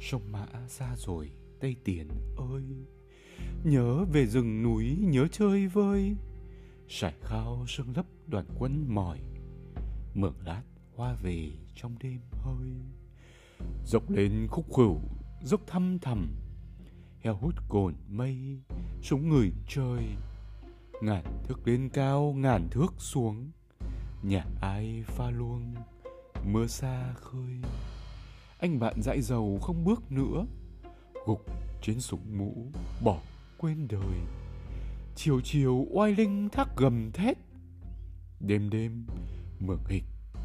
sông mã xa rồi, tây tiền ơi. Nhớ về rừng núi, nhớ chơi vơi. Sải khao sương lấp đoàn quân mỏi. Mượn lát hoa về trong đêm hơi. Dọc lên khúc khuỷu, dốc thăm thầm heo hút cồn mây, súng người trời ngàn thước lên cao, ngàn thước xuống. Nhà ai pha luông, mưa xa khơi anh bạn dãi dầu không bước nữa. Gục trên súng mũ, bỏ quên đời. Chiều chiều oai linh thác gầm thét. Đêm đêm mường hịch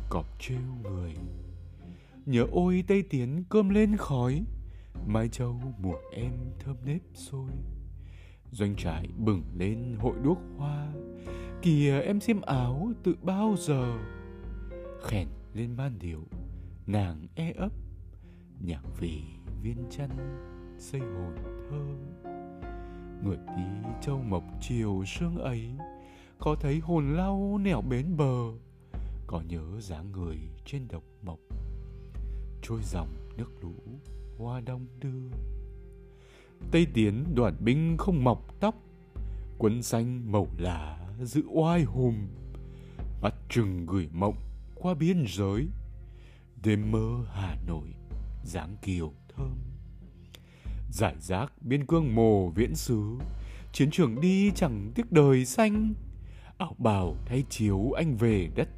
cọp trêu người. Nhớ ôi tây tiến cơm lên khói, mai châu mùa em thơm nếp sôi. Doanh trại bừng lên hội đuốc hoa, kìa em xiêm áo tự bao giờ. Khèn lên ban điệu, nàng e ấp nhạc vì viên chân xây hồn thơ người đi châu mộc chiều sương ấy, có thấy hồn lau nẻo bến bờ, có nhớ dáng người trên độc mộc. Trôi dòng nước lũ hoa đông đưa, tây tiến đoàn binh không mọc tóc, quân xanh màu lá giữ oai hùm. Mắt trừng gửi mộng qua biên giới, đêm mơ hà nội dáng kiều thơm. Giải rác biên cương mồ viễn xứ, chiến trường đi chẳng tiếc đời xanh. Áo bào thay chiếu anh về đất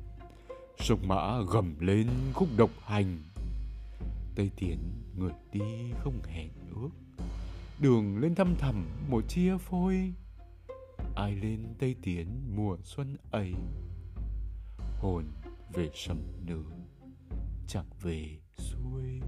sông mã gầm lên khúc độc hành. Tây tiến người đi không hẹn ước, đường lên thăm thẳm một chia phôi. Ai lên tây tiến mùa xuân ấy, hồn về sầm nửa chẳng về xuôi.